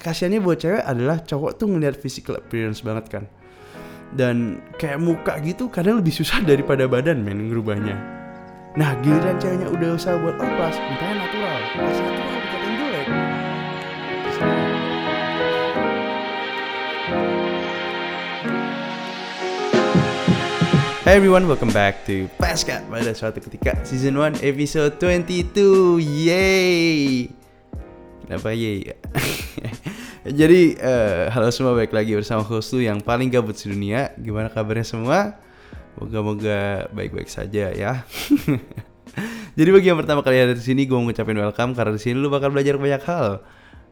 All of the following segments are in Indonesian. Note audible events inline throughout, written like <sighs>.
kasihannya buat cewek adalah cowok tuh ngelihat physical appearance banget kan dan kayak muka gitu kadang lebih susah daripada badan men ngerubahnya nah giliran ceweknya udah usaha buat oplas mintanya natural pas natural dikatain jelek Hey everyone, welcome back to Pascat pada suatu ketika season 1 episode 22. Yay! Kenapa yay? <laughs> Jadi uh, halo semua balik lagi bersama host lu yang paling gabut di dunia. Gimana kabarnya semua? Moga-moga baik-baik saja ya. <laughs> Jadi bagi yang pertama kali ada di sini, gue mau ngucapin welcome karena di sini lu bakal belajar banyak hal.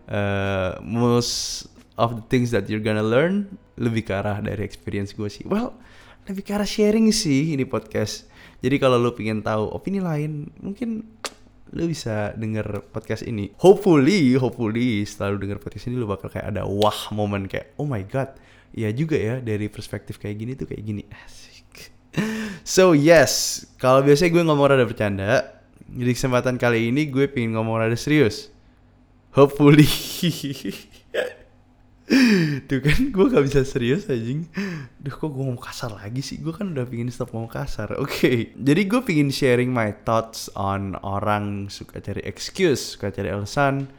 Uh, most of the things that you're gonna learn lebih ke arah dari experience gue sih. Well, lebih ke arah sharing sih ini podcast. Jadi kalau lu pengen tahu opini lain, mungkin lu bisa denger podcast ini. Hopefully, hopefully setelah lu denger podcast ini lu bakal kayak ada wah momen kayak oh my god, iya juga ya dari perspektif kayak gini tuh kayak gini. Asik. <laughs> So yes, kalau biasanya gue ngomong rada bercanda, jadi kesempatan kali ini gue pengen ngomong rada serius. Hopefully. <laughs> Tuh kan gue gak bisa serius anjing. Duh kok gue ngomong kasar lagi sih? Gue kan udah pingin stop ngomong kasar Oke. Okay. Jadi gue pingin sharing my thoughts on orang suka cari excuse Suka cari alasan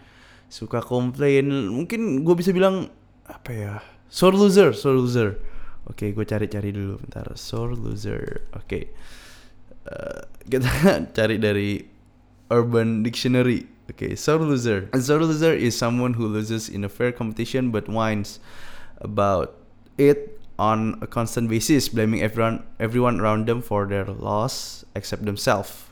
Suka komplain. Mungkin gue bisa bilang Apa ya? Sore loser Sore loser. Oke okay, gue cari-cari dulu bentar. Sore loser Oke. Okay. uh, Kita <laughs> cari dari Urban Dictionary Okay, sore loser. A sore loser is someone who loses in a fair competition but whines about it on a constant basis, blaming everyone everyone around them for their loss except themselves.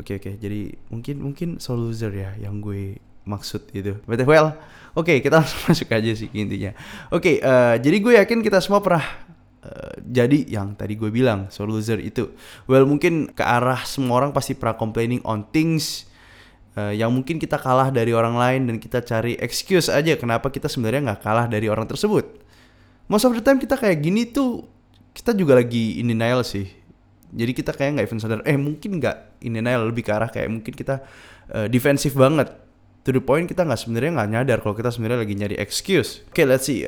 Oke okay, oke, okay. jadi mungkin mungkin sore loser ya yang gue maksud itu. But well, oke okay, kita langsung masuk aja sih intinya. Oke, okay, uh, jadi gue yakin kita semua pernah uh, jadi yang tadi gue bilang sore loser itu. Well mungkin ke arah semua orang pasti pernah complaining on things uh, yang mungkin kita kalah dari orang lain dan kita cari excuse aja kenapa kita sebenarnya nggak kalah dari orang tersebut. Most of the time kita kayak gini tuh kita juga lagi in denial sih. Jadi kita kayak nggak even sadar, eh mungkin nggak in denial lebih ke arah kayak mungkin kita uh, defensif banget to the point kita nggak sebenarnya nggak nyadar kalau kita sebenarnya lagi nyari excuse. Oke, okay, let's see.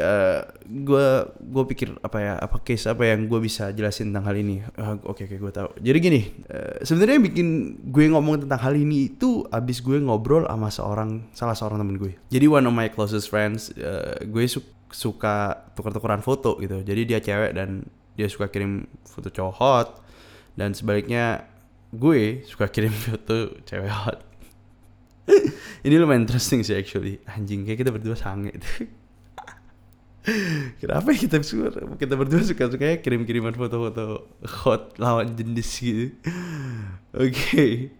Gue uh, gue pikir apa ya apa case apa yang gue bisa jelasin tentang hal ini. Oke uh, oke okay, okay, gue tahu. Jadi gini, uh, sebenarnya yang bikin gue ngomong tentang hal ini itu abis gue ngobrol sama seorang salah seorang temen gue. Jadi one of my closest friends, uh, gue su suka tukar-tukaran foto gitu. Jadi dia cewek dan dia suka kirim foto cowok hot dan sebaliknya gue suka kirim <laughs> foto cewek hot <laughs> ini lumayan interesting sih actually. Anjing kayak kita berdua sange <laughs> kenapa ya kita suka kita berdua suka suka ya kirim kiriman foto-foto hot lawan jenis gitu. <laughs> Oke.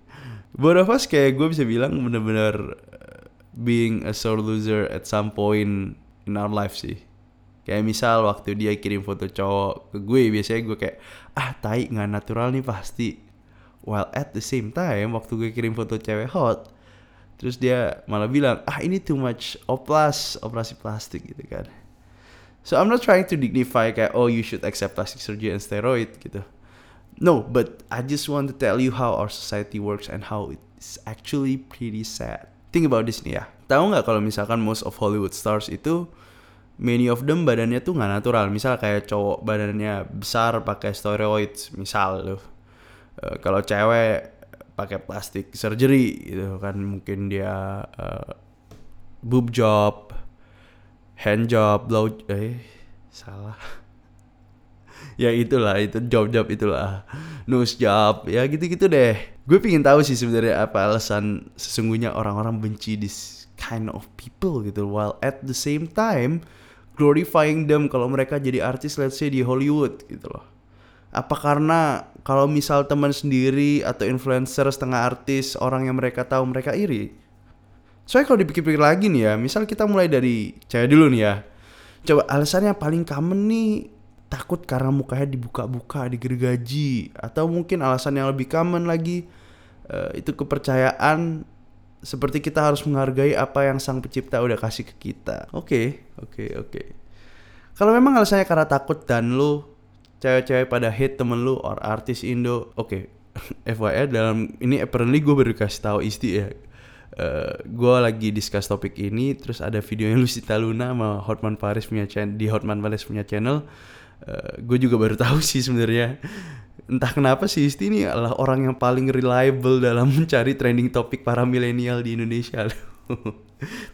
Okay. of us kayak gue bisa bilang bener-bener uh, being a sore loser at some point in our life sih. Kayak misal waktu dia kirim foto cowok ke gue biasanya gue kayak ah tai nggak natural nih pasti. While at the same time waktu gue kirim foto cewek hot terus dia malah bilang ah ini too much oplas operasi plastik gitu kan. So I'm not trying to dignify kayak oh you should accept plastic surgery and steroid gitu. No but I just want to tell you how our society works and how it's actually pretty sad. Think about this nih ya. Tahu nggak kalau misalkan most of Hollywood stars itu many of them badannya tuh nggak natural. Misal kayak cowok badannya besar pakai steroids misal loh uh, kalau cewek pakai plastik surgery gitu kan. Mungkin dia uh, boob job hand job blow eh salah. <laughs> Ya itulah itu job job itulah. Nose job ya gitu gitu deh. Gue pingin tahu sih sebenarnya apa alasan sesungguhnya orang-orang benci this kind of people gitu while at the same time glorifying them kalau mereka jadi artis let's say di Hollywood gitu loh apa karena kalau misal teman sendiri atau influencer setengah artis orang yang mereka tahu mereka iri? Soalnya kalau dipikir-pikir lagi nih ya misal kita mulai dari cewek dulu nih ya. Coba alasannya paling common nih takut karena mukanya dibuka-buka digergaji atau mungkin alasan yang lebih common lagi uh, itu kepercayaan seperti kita harus menghargai apa yang sang pencipta udah kasih ke kita. Oke okay, oke okay, oke. Okay. kalau memang alasannya karena takut dan lo cewek-cewek pada hate temen lu or artis Indo. Oke <laughs> okay. FYI dalam ini apparently gue baru kasih tahu Isti ya. Uh, gue lagi discuss topik ini terus ada videonya <laughs> Lucita Luna sama Hotman Paris punya channel di Hotman Paris punya channel. Uh, gue juga baru tahu sih sebenarnya. Entah kenapa sih Isti ini adalah orang yang paling reliable dalam <laughs> mencari trending topik para milenial di Indonesia.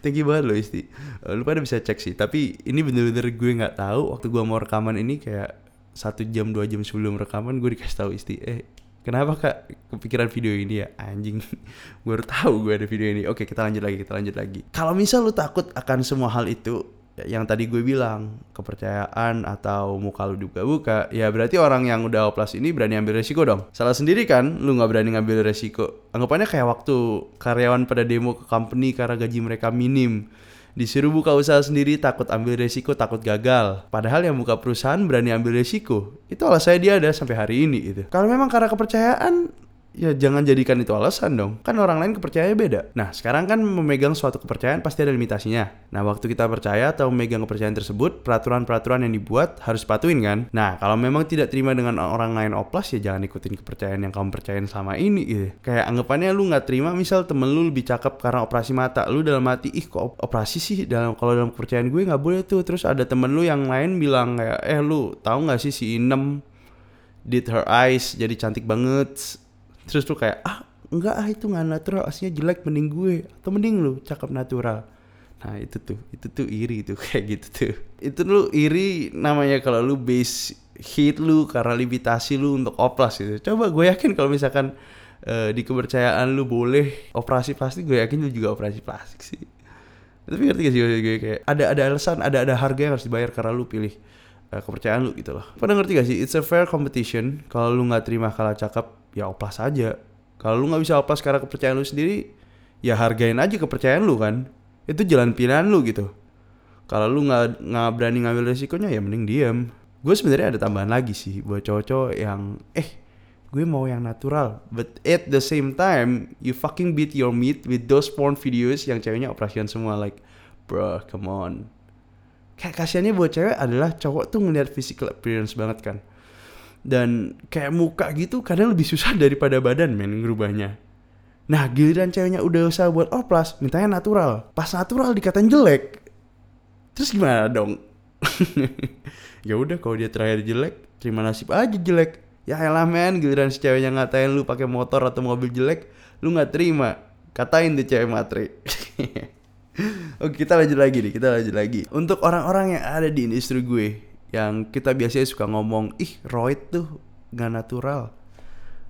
Thank you banget loh Isti. Uh, Lu pada bisa cek sih Tapi ini bener-bener gue gak tahu. Waktu gue mau rekaman ini kayak Satu jam dua jam sebelum rekaman Gue dikasih tahu Isti Eh Kenapa kak kepikiran video ini ya anjing? gue <laughs> baru tahu gue ada video ini. Oke kita lanjut lagi, kita lanjut lagi. Kalau misal lu takut akan semua hal itu, yang tadi gue bilang kepercayaan atau muka lu dibuka-buka ya berarti orang yang udah oplas ini berani ambil resiko dong salah sendiri kan lu nggak berani ngambil resiko anggapannya kayak waktu karyawan pada demo ke company karena gaji mereka minim Disuruh buka usaha sendiri takut ambil resiko, takut gagal. Padahal yang buka perusahaan berani ambil resiko. Itu alasannya dia ada sampai hari ini itu. Kalau memang karena kepercayaan, ya jangan jadikan itu alasan dong. Kan orang lain kepercayaan beda. Nah, sekarang kan memegang suatu kepercayaan pasti ada limitasinya. Nah, waktu kita percaya atau memegang kepercayaan tersebut, peraturan-peraturan yang dibuat harus patuhin kan? Nah, kalau memang tidak terima dengan orang lain oplas ya jangan ikutin kepercayaan yang kamu percayain selama ini gitu. Kayak anggapannya lu nggak terima misal temen lu lebih cakep karena operasi mata. Lu dalam hati, ih kok operasi sih dalam kalau dalam kepercayaan gue nggak boleh tuh. Terus ada temen lu yang lain bilang kayak, eh lu tahu nggak sih si Inem did her eyes jadi cantik banget terus tuh kayak ah enggak ah itu nggak natural aslinya jelek mending gue. Atau mending lu cakep natural. Nah itu tuh itu tuh iri tuh <laughs> kayak gitu tuh. Itu lu iri namanya kalau lu base hit lu karena limitasi lu untuk oplas gitu. Coba gue yakin kalau misalkan uh, di kepercayaan lu boleh operasi plastik gue yakin lu juga operasi plastik sih. Tapi ngerti gak sih gue? Kayak ada ada alasan ada ada harga yang harus dibayar karena lu pilih uh, kepercayaan lu gitu loh. Pada ngerti gak sih? It's a fair competition. Kalau lu nggak terima kalah cakep ya oplas aja. Kalau lu nggak bisa oplas karena kepercayaan lu sendiri ya hargain aja kepercayaan lu kan. Itu jalan pilihan lu gitu. Kalau lu nggak nggak berani ngambil resikonya ya mending diem. Gue sebenarnya ada tambahan lagi sih buat cowok-cowok yang eh gue mau yang natural. But at the same time you fucking beat your meat with those porn videos yang ceweknya operasian semua like bro come on kayak kasihannya buat cewek adalah cowok tuh ngeliat physical appearance banget kan. Dan kayak muka gitu kadang lebih susah daripada badan men ngerubahnya. Nah giliran ceweknya udah usah buat oplas mintanya natural. Pas natural dikatain jelek terus gimana dong? <laughs> Ya udah kalau dia terakhir jelek terima nasib aja jelek. Ya elah men giliran si ceweknya ngatain lu pakai motor atau mobil jelek lu nggak terima. Katain deh cewek matre <laughs> <laughs> Oke kita lanjut lagi nih kita lanjut lagi. Untuk orang-orang yang ada di industri gue yang kita biasanya suka ngomong ih roid tuh gak natural.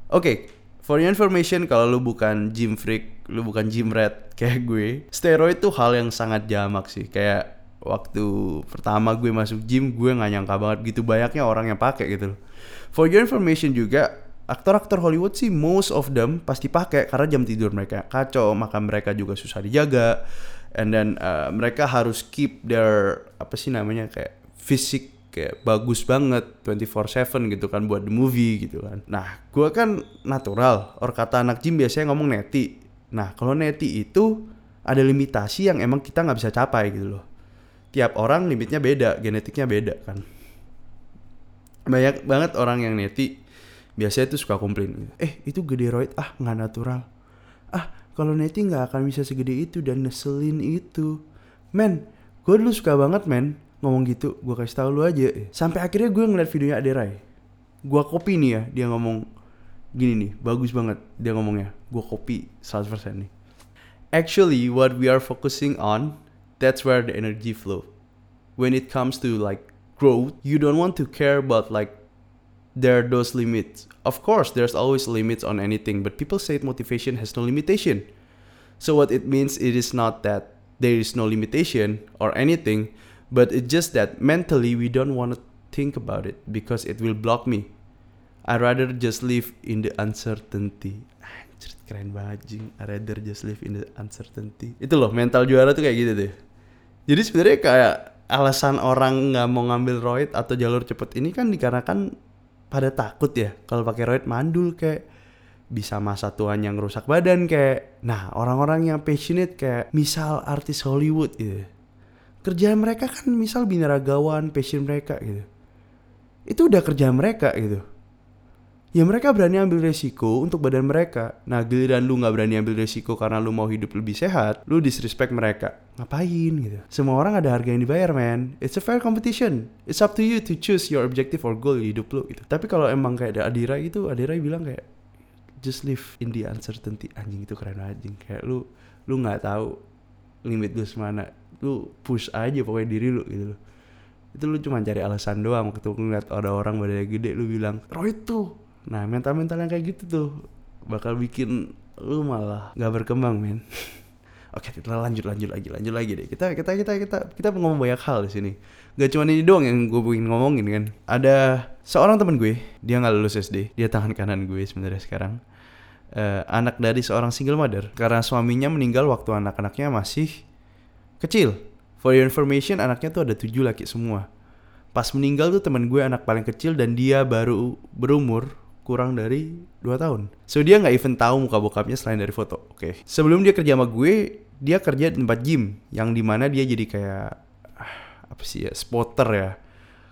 Oke okay, for your information kalau lu bukan gym freak lu bukan gym rat kayak gue steroid tuh hal yang sangat jamak sih. Kayak waktu pertama gue masuk gym gue nggak nyangka banget gitu banyaknya orang yang pakai gitu for your information juga aktor-aktor Hollywood sih most of them pasti pakai karena jam tidur mereka. Kacau makan mereka juga susah dijaga and then uh, mereka harus keep their apa sih namanya kayak fisik kayak bagus banget 24/7 gitu kan buat the movie gitu kan. Nah, gua kan natural. Or kata anak gym biasanya ngomong neti. Nah, kalau neti itu ada limitasi yang emang kita nggak bisa capai gitu loh. Tiap orang limitnya beda, genetiknya beda kan. Banyak banget orang yang neti biasanya tuh suka komplain. Eh, itu gede roid ah nggak natural. Ah, kalau neti nggak akan bisa segede itu dan ngeselin itu. Men, gue dulu suka banget men ngomong gitu. Gue kasih tau lu aja. Sampai akhirnya gue ngeliat videonya Aderai gue copy nih ya dia ngomong gini nih. Bagus banget dia ngomongnya. Gue copy 100% nih. Actually what we are focusing on that's where the energy flow. When it comes to like growth you don't want to care about like there are those limits of course there's always limits on anything but people say motivation has no limitation so what it means it is not that there is no limitation or anything But it's just that mentally we don't want to think about it because it will block me. I rather just live in the uncertainty. Anjir, keren banget jing. I rather just live in the uncertainty. Itu loh mental juara tuh kayak gitu deh. Jadi sebenarnya kayak alasan orang nggak mau ngambil roid atau jalur cepet ini kan dikarenakan pada takut ya kalau pakai roid mandul kayak bisa masa yang rusak badan kayak nah orang-orang yang passionate kayak misal artis Hollywood gitu. Kerjaan mereka kan misal binaragawan passion mereka gitu. Itu udah kerjaan mereka gitu ya mereka berani ambil resiko untuk badan mereka. Nah giliran lu nggak berani ambil resiko karena lu mau hidup lebih sehat, lu disrespect mereka. Ngapain gitu? Semua orang ada harga yang dibayar man. It's a fair competition. It's up to you to choose your objective or goal hidup lu gitu. Tapi kalau emang kayak ada Adira gitu, Adira bilang kayak just live in the uncertainty. Anjing itu keren anjing. Kayak lu lu nggak tahu limit lu semana. Lu push aja pokoknya diri lu gitu itu lu cuma cari alasan doang waktu ngeliat ada orang badannya gede lu bilang Roy tuh Nah mental-mental yang kayak gitu tuh bakal bikin lu malah nggak berkembang men. <laughs> Oke kita lanjut lanjut lagi lanjut lagi deh. Kita kita kita kita kita ngomong banyak hal di sini. Gak cuma ini doang yang gue pengen ngomongin kan. Ada seorang temen gue, dia nggak lulus SD, dia tangan kanan gue sebenarnya sekarang. Uh, anak dari seorang single mother karena suaminya meninggal waktu anak-anaknya masih kecil. For your information, anaknya tuh ada tujuh laki semua. Pas meninggal tuh temen gue anak paling kecil dan dia baru berumur kurang dari 2 tahun. So dia nggak even tahu muka bokapnya selain dari foto. Oke. Okay. Sebelum dia kerja sama gue, dia kerja di tempat gym yang di mana dia jadi kayak ah, apa sih ya spotter ya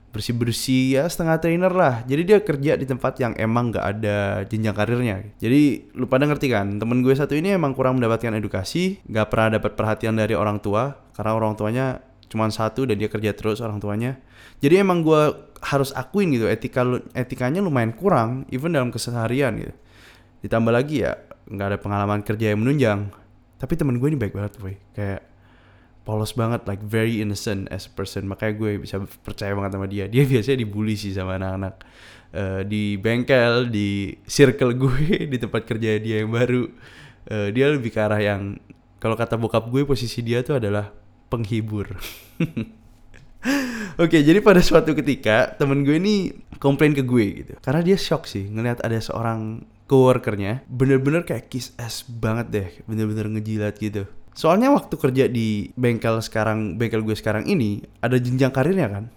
bersih bersih ya setengah trainer lah jadi dia kerja di tempat yang emang nggak ada jenjang karirnya jadi lu pada ngerti kan temen gue satu ini emang kurang mendapatkan edukasi nggak pernah dapat perhatian dari orang tua karena orang tuanya cuma satu dan dia kerja terus orang tuanya jadi emang gue harus akuin gitu. Etika etikanya lumayan kurang even dalam keseharian gitu. Ditambah lagi ya nggak ada pengalaman kerja yang menunjang. Tapi temen gue ini baik banget boy. Kayak polos banget like very innocent as a person. Makanya gue bisa percaya banget sama dia. Dia <laughs> biasanya dibully sih sama anak-anak. Uh, di bengkel di circle gue <laughs> di tempat kerja dia yang baru. Uh, dia lebih ke arah yang kalau kata bokap gue posisi dia tuh adalah penghibur <laughs> Oke, jadi pada suatu ketika temen gue ini komplain ke gue gitu. Karena dia shock sih ngeliat ada seorang coworkernya bener-bener kayak kiss ass banget deh, bener-bener ngejilat gitu. Soalnya waktu kerja di bengkel sekarang, bengkel gue sekarang ini ada jenjang karirnya kan.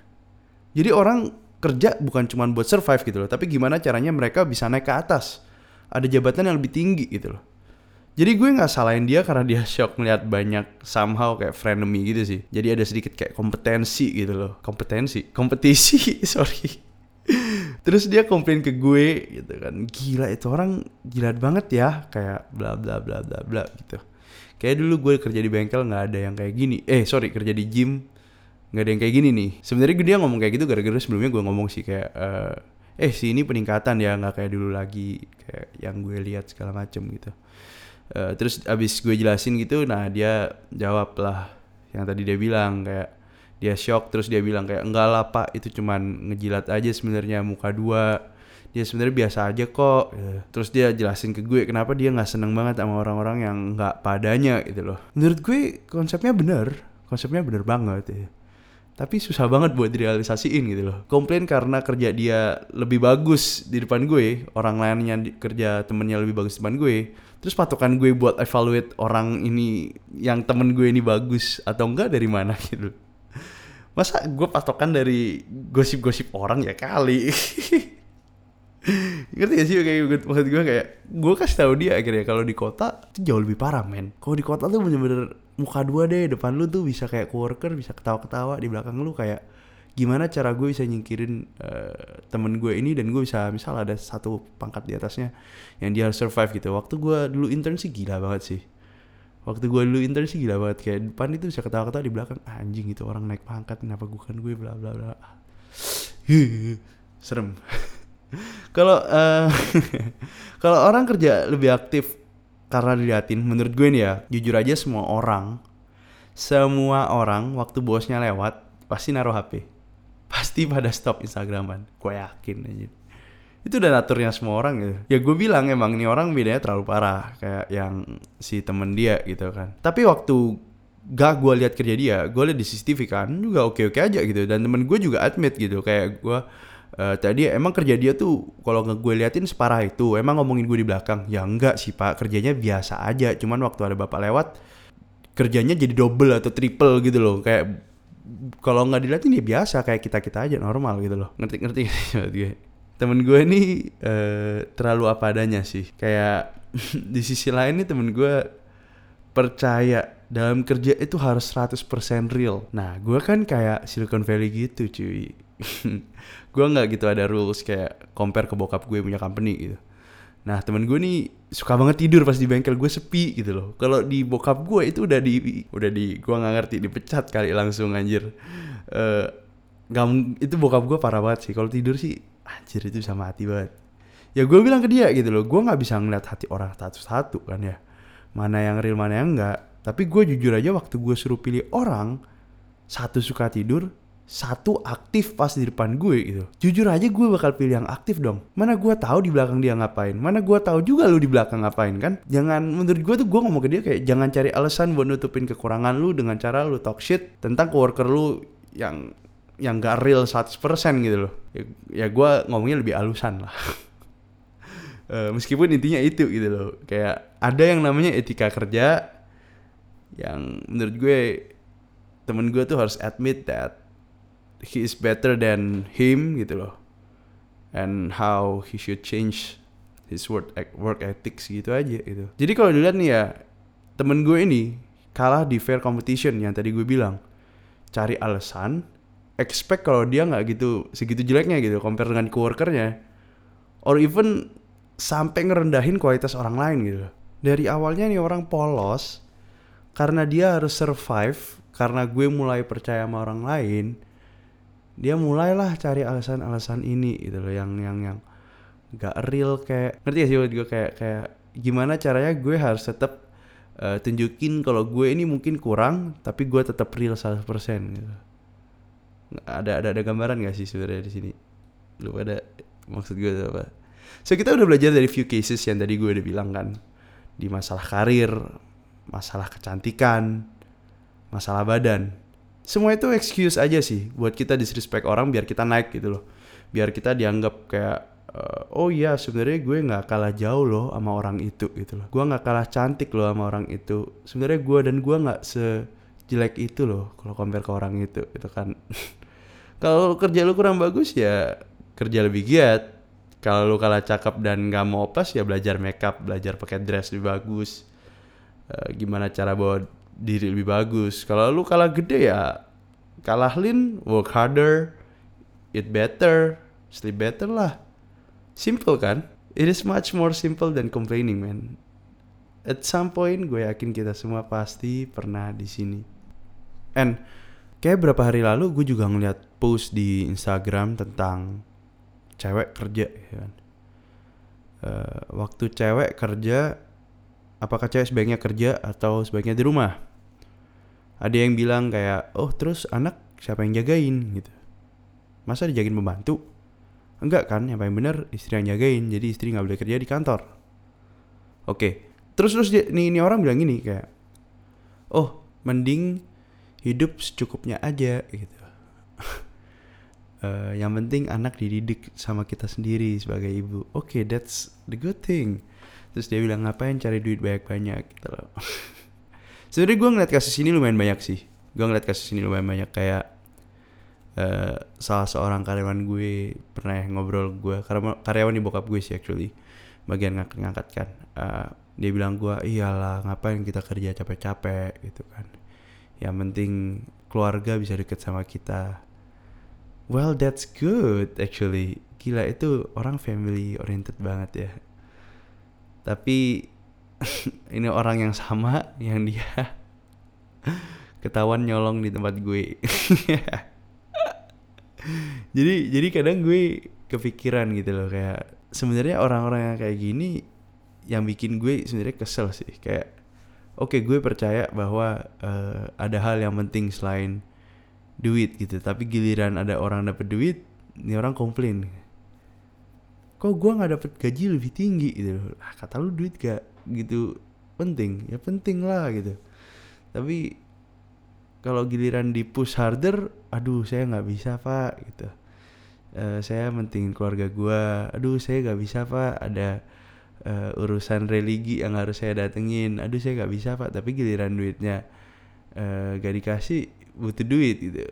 Jadi orang kerja bukan cuma buat survive gitu loh, tapi gimana caranya mereka bisa naik ke atas. Ada jabatan yang lebih tinggi gitu loh. Jadi gue nggak salahin dia karena dia shock melihat banyak somehow kayak frenemy gitu sih. Jadi ada sedikit kayak kompetensi gitu loh. Kompetensi, kompetisi, <laughs> sorry. Terus dia komplain ke gue gitu kan. Gila itu orang gila banget ya, kayak bla bla bla bla bla gitu. Kayak dulu gue kerja di bengkel nggak ada yang kayak gini. Eh sorry kerja di gym nggak ada yang kayak gini nih. Sebenarnya dia ngomong kayak gitu gara-gara sebelumnya gue ngomong sih kayak uh, eh sih ini peningkatan ya nggak kayak dulu lagi kayak yang gue lihat segala macem gitu. Uh, terus abis gue jelasin gitu, nah dia jawab lah yang tadi dia bilang kayak dia shock terus dia bilang kayak enggak lah pak itu cuman ngejilat aja sebenarnya muka dua. Dia sebenarnya biasa aja kok. Terus dia jelasin ke gue kenapa dia nggak seneng banget sama orang-orang yang nggak padanya? Gitu loh. Menurut gue konsepnya bener konsepnya bener banget ya. Tapi susah banget buat direalisasiin gitu loh. Komplain karena kerja dia lebih bagus di depan gue orang lainnya kerja temennya lebih bagus di depan gue terus patokan gue buat evaluate orang ini yang temen gue ini bagus atau enggak dari mana gitu. Masa gue patokan dari gosip-gosip orang? Ya kali. <laughs> Ngerti gak sih? Kayak maksud gue kayak gue kasih tahu dia akhirnya kalau di kota itu jauh lebih parah men. Kalau di kota tuh bener-bener muka dua deh depan lu tuh bisa kayak coworker bisa ketawa-ketawa di belakang lu kayak gimana cara gue bisa nyingkirin uh, temen gue ini dan gue bisa misal ada satu pangkat di atasnya yang dia harus survive gitu. Waktu gue dulu intern sih gila banget sih. Waktu gue dulu intern sih gila banget. Kayak depan itu bisa ketawa-ketawa di belakang ah, anjing itu orang naik pangkat kenapa bukan gue? bla bla bla. <sighs> Serem. <laughs> Kalau uh, <laughs> kalau orang kerja lebih aktif karena diliatin menurut gue nih ya jujur aja semua orang semua orang waktu bosnya lewat pasti naruh HP pasti pada stop Instagraman. Gue yakin aja itu udah naturnya semua orang gitu. Ya gue bilang emang ini orang bedanya terlalu parah kayak yang si temen dia gitu kan. Tapi waktu gak gue lihat kerja dia gue lihat di CCTV kan juga oke oke aja gitu. Dan temen gue juga admit gitu. Kayak gue uh, tadi emang kerja dia tuh kalau nggak gue liatin separah itu emang ngomongin gue di belakang. Ya enggak sih pak. Kerjanya biasa aja. Cuman waktu ada bapak lewat kerjanya jadi double atau triple gitu loh. Kayak kalau nggak diliatin ya biasa kayak kita kita aja normal gitu loh. Ngerti ngerti. <laughs> Gue temen gue ini uh, terlalu apa adanya sih. Kayak <laughs> di sisi lain nih temen gue percaya dalam kerja itu harus 100% real. Nah gue kan kayak Silicon Valley gitu cuy. <laughs> Gue nggak gitu ada rules kayak compare ke bokap gue punya company gitu nah temen gue nih suka banget tidur pas di bengkel gue sepi gitu loh. Kalau di bokap gue itu udah di udah di gue nggak ngerti dipecat kali langsung anjir. Uh, gak, itu bokap gue parah banget sih. Kalau tidur sih anjir itu bisa mati banget. Ya gue bilang ke dia gitu loh gue nggak bisa ngeliat hati orang satu-satu kan ya. Mana yang real mana yang enggak tapi gue jujur aja waktu gue suruh pilih orang satu suka tidur satu aktif pas di depan gue gitu. Jujur aja gue bakal pilih yang aktif dong. Mana gue tahu di belakang dia ngapain. Mana gue tahu juga lu di belakang ngapain kan. Jangan menurut gue tuh gue ngomong ke dia kayak jangan cari alasan buat nutupin kekurangan lu dengan cara lu talk shit tentang coworker lu yang yang gak real 100% gitu loh. Ya, ya gue ngomongnya lebih alusan lah. uh, <laughs> meskipun intinya itu gitu loh. Kayak ada yang namanya etika kerja yang menurut gue temen gue tuh harus admit that he is better than him gitu loh. And how he should change his work work ethics gitu aja gitu. Jadi kalau dilihat nih ya temen gue ini kalah di fair competition yang tadi gue bilang. Cari alasan expect kalau dia nggak gitu segitu jeleknya gitu compare dengan coworkernya. Or even sampai ngerendahin kualitas orang lain gitu. Dari awalnya nih orang polos karena dia harus survive karena gue mulai percaya sama orang lain dia mulailah cari alasan-alasan ini gitu loh yang yang yang gak real kayak ngerti gak sih gue kayak kayak gimana caranya gue harus tetap uh, tunjukin kalau gue ini mungkin kurang tapi gue tetap real 100% gitu. Ada ada ada gambaran gak sih sebenarnya di sini? Lu ada maksud gue apa? So kita udah belajar dari few cases yang tadi gue udah bilang kan. Di masalah karir masalah kecantikan masalah badan semua itu excuse aja sih buat kita disrespect orang biar kita naik gitu loh. Biar kita dianggap kayak uh, oh iya sebenarnya gue nggak kalah jauh loh sama orang itu gitu loh. Gue nggak kalah cantik loh sama orang itu. Sebenarnya gue dan gue nggak sejelek itu loh kalau compare ke orang itu itu kan. <laughs> Kalau kerja lu kurang bagus ya kerja lebih giat. Kalau lu kalah cakep dan nggak mau pas ya belajar makeup belajar pakai dress lebih bagus. Uh, gimana cara bawa diri lebih bagus. Kalau lu kalah gede ya kalah lean, work harder, eat better, sleep better lah. Simple kan? It is much more simple than complaining, man. At some point gue yakin kita semua pasti pernah di sini. And kayak berapa hari lalu gue juga ngeliat post di Instagram tentang cewek kerja ya kan. Uh, waktu cewek kerja apakah cewek sebaiknya kerja atau sebaiknya di rumah? Ada yang bilang kayak oh terus anak siapa yang jagain? Gitu. Masa dijagain pembantu? Enggak kan yang paling bener istri yang jagain jadi istri nggak boleh kerja di kantor. Oke terus terus nih ini orang bilang gini kayak oh mending hidup secukupnya aja gitu. Uh, <laughs> yang penting anak dididik sama kita sendiri sebagai ibu. Oke okay, that's the good thing. Terus dia bilang ngapain cari duit banyak banyak gitu <laughs> sebenarnya gue ngeliat kasus ini lumayan banyak sih. Gue ngeliat kasus ini lumayan banyak kayak uh, salah seorang karyawan gue pernah ngobrol gue karena karyawan di bokap gue sih actually bagian ngangkat ngangkat kan. Uh, dia bilang gue iyalah ngapain kita kerja capek-capek gitu kan. Yang penting keluarga bisa deket sama kita. Well that's good actually. Gila itu orang family oriented banget ya. Tapi <laughs> ini orang yang sama yang dia. <laughs> Ketahuan nyolong di tempat gue. <laughs> Jadi jadi kadang gue kepikiran gitu loh kayak sebenarnya orang-orang yang kayak gini yang bikin gue sebenarnya kesel sih. Kayak oke okay, gue percaya bahwa uh, ada hal yang penting selain duit gitu. Tapi giliran ada orang dapet duit ini orang komplain. Kok gue nggak dapet gaji lebih tinggi gitu loh? Kata lu duit gak gitu penting ya penting lah gitu. Tapi kalau giliran di push harder aduh saya nggak bisa pak gitu. Uh, saya mentingin keluarga gue aduh saya nggak bisa pak ada uh, urusan religi yang harus saya datengin aduh saya nggak bisa pak tapi giliran duitnya uh, gak dikasih butuh duit gitu.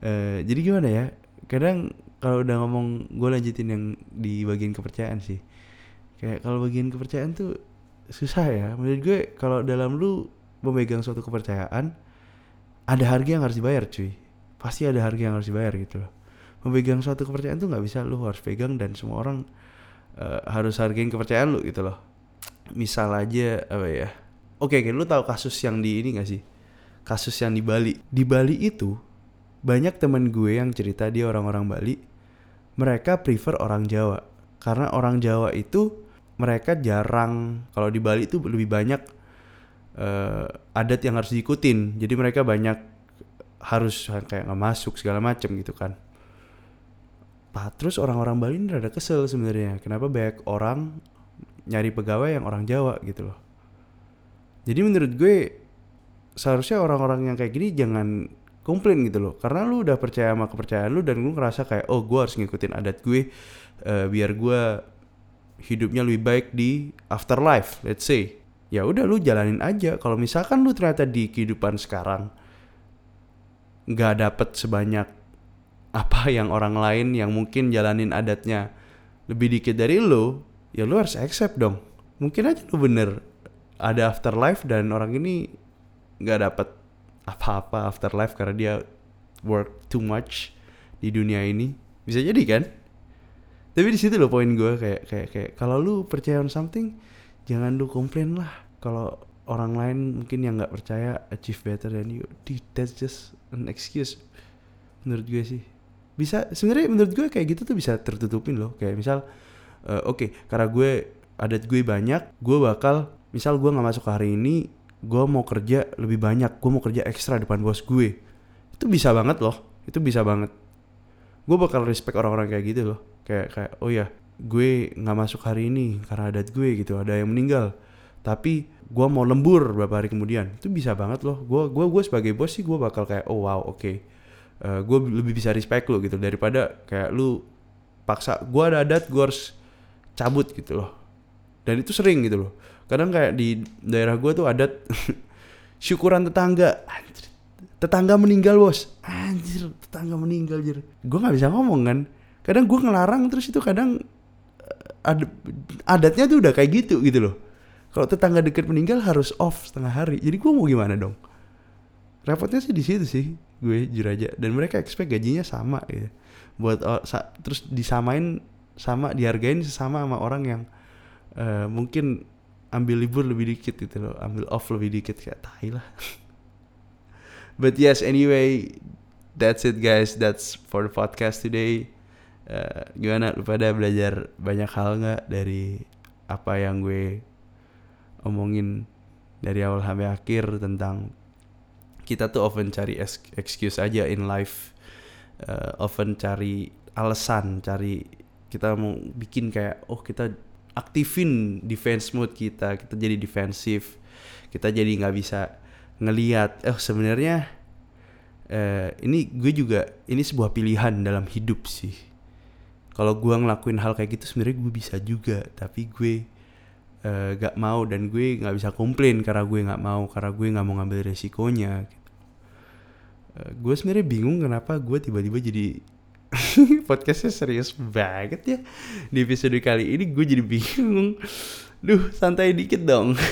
Uh, <laughs> jadi gimana ya? Kadang kalau udah ngomong gue lanjutin yang di bagian kepercayaan sih kayak kalau bagian kepercayaan tuh susah ya. Menurut gue kalau dalam lu memegang suatu kepercayaan ada harga yang harus dibayar cuy. Pasti ada harga yang harus dibayar gitu loh. Memegang suatu kepercayaan tuh nggak bisa lu harus pegang dan semua orang uh, harus hargain kepercayaan lu gitu loh. Misal aja apa ya? Oke okay, lu tahu kasus yang di ini gak sih? Kasus yang di Bali. Di Bali itu banyak teman gue yang cerita dia orang-orang Bali. Mereka prefer orang Jawa. Karena orang Jawa itu mereka jarang kalau di Bali itu lebih banyak uh, adat yang harus diikutin jadi mereka banyak harus kayak nggak masuk segala macem gitu kan Nah, terus orang-orang Bali ini rada kesel sebenarnya. Kenapa banyak orang nyari pegawai yang orang Jawa gitu loh. Jadi menurut gue seharusnya orang-orang yang kayak gini jangan komplain gitu loh. Karena lu udah percaya sama kepercayaan lu dan lu ngerasa kayak oh gue harus ngikutin adat gue uh, biar gue hidupnya lebih baik di afterlife, let's say. Ya udah lu jalanin aja. Kalau misalkan lu ternyata di kehidupan sekarang nggak dapet sebanyak apa <laughs> yang orang lain yang mungkin jalanin adatnya lebih dikit dari lo, ya lo harus accept dong. Mungkin aja lo bener ada afterlife dan orang ini nggak dapat apa-apa afterlife karena dia work too much di dunia ini. Bisa jadi kan? Tapi di situ loh poin gue kayak kayak kayak kalau lu percaya on something, jangan lu komplain lah. Kalau orang lain mungkin yang nggak percaya achieve better than you, Dude, that's just an excuse. Menurut gue sih. Bisa sebenarnya menurut gue kayak gitu tuh bisa tertutupin loh. Kayak misal uh, oke okay, karena gue adat gue banyak gue bakal misal gue nggak masuk hari ini gue mau kerja lebih banyak gue mau kerja ekstra depan bos gue. Itu bisa banget loh. Itu bisa banget. Gue bakal respect orang-orang kayak gitu loh kayak kayak oh ya gue nggak masuk hari ini karena adat gue gitu ada yang meninggal. Tapi gue mau lembur beberapa hari kemudian. Itu bisa banget loh. Gue gue gue sebagai bos sih gue bakal kayak oh wow oke. Okay uh, eh, gue lebih bisa respect lo gitu daripada kayak lu paksa gue ada adat gue harus cabut gitu loh. Dan itu sering gitu loh. Kadang kayak di daerah gue tuh adat <laughs> syukuran tetangga. Anjir, tetangga meninggal bos. Anjir tetangga meninggal anjir gue nggak bisa ngomong kan kadang gue ngelarang terus itu kadang eh, ad, adatnya tuh udah kayak gitu gitu loh. Kalau tetangga deket meninggal harus off setengah hari. Jadi gue mau gimana dong? Repotnya sih di situ sih gue jujur aja dan mereka expect gajinya sama gitu. Buat oh, sa terus disamain sama dihargain sesama sama orang yang uh, mungkin ambil libur lebih dikit gitu loh. Ambil off lebih dikit kayak tai lah. <laughs> But yes anyway that's it guys. That's for the podcast today uh, gimana? Lu pada belajar banyak hal nggak dari apa yang gue omongin dari awal sampai akhir tentang kita tuh often cari excuse aja in life. Uh, often cari alasan cari kita mau bikin kayak oh kita aktifin defense mode kita kita jadi defensif kita jadi nggak bisa ngeliat. Oh sebenarnya uh, ini gue juga ini sebuah pilihan dalam hidup sih kalau gue ngelakuin hal kayak gitu sebenarnya gue bisa juga tapi gue uh, gak mau dan gue nggak bisa komplain karena gue nggak mau karena gue nggak mau ngambil resikonya Eh, gue sebenarnya bingung kenapa gue tiba-tiba jadi <laughs> podcastnya serius banget ya. Di episode kali ini gue jadi bingung. Duh santai dikit dong. <laughs>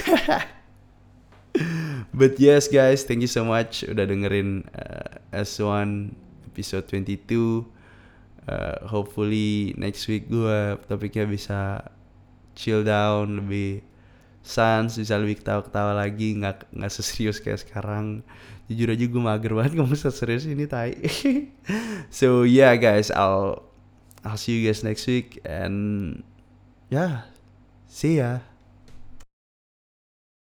But yes guys thank you so much udah dengerin uh, S1 episode 22 uh, hopefully next week gue topiknya bisa chill down lebih sans bisa lebih ketawa-ketawa lagi nggak nggak seserius kayak sekarang. Jujur aja gue mager banget ngomong <laughs> serius ini tai. <laughs> So yeah guys I'll I'll see you guys next week and yeah see ya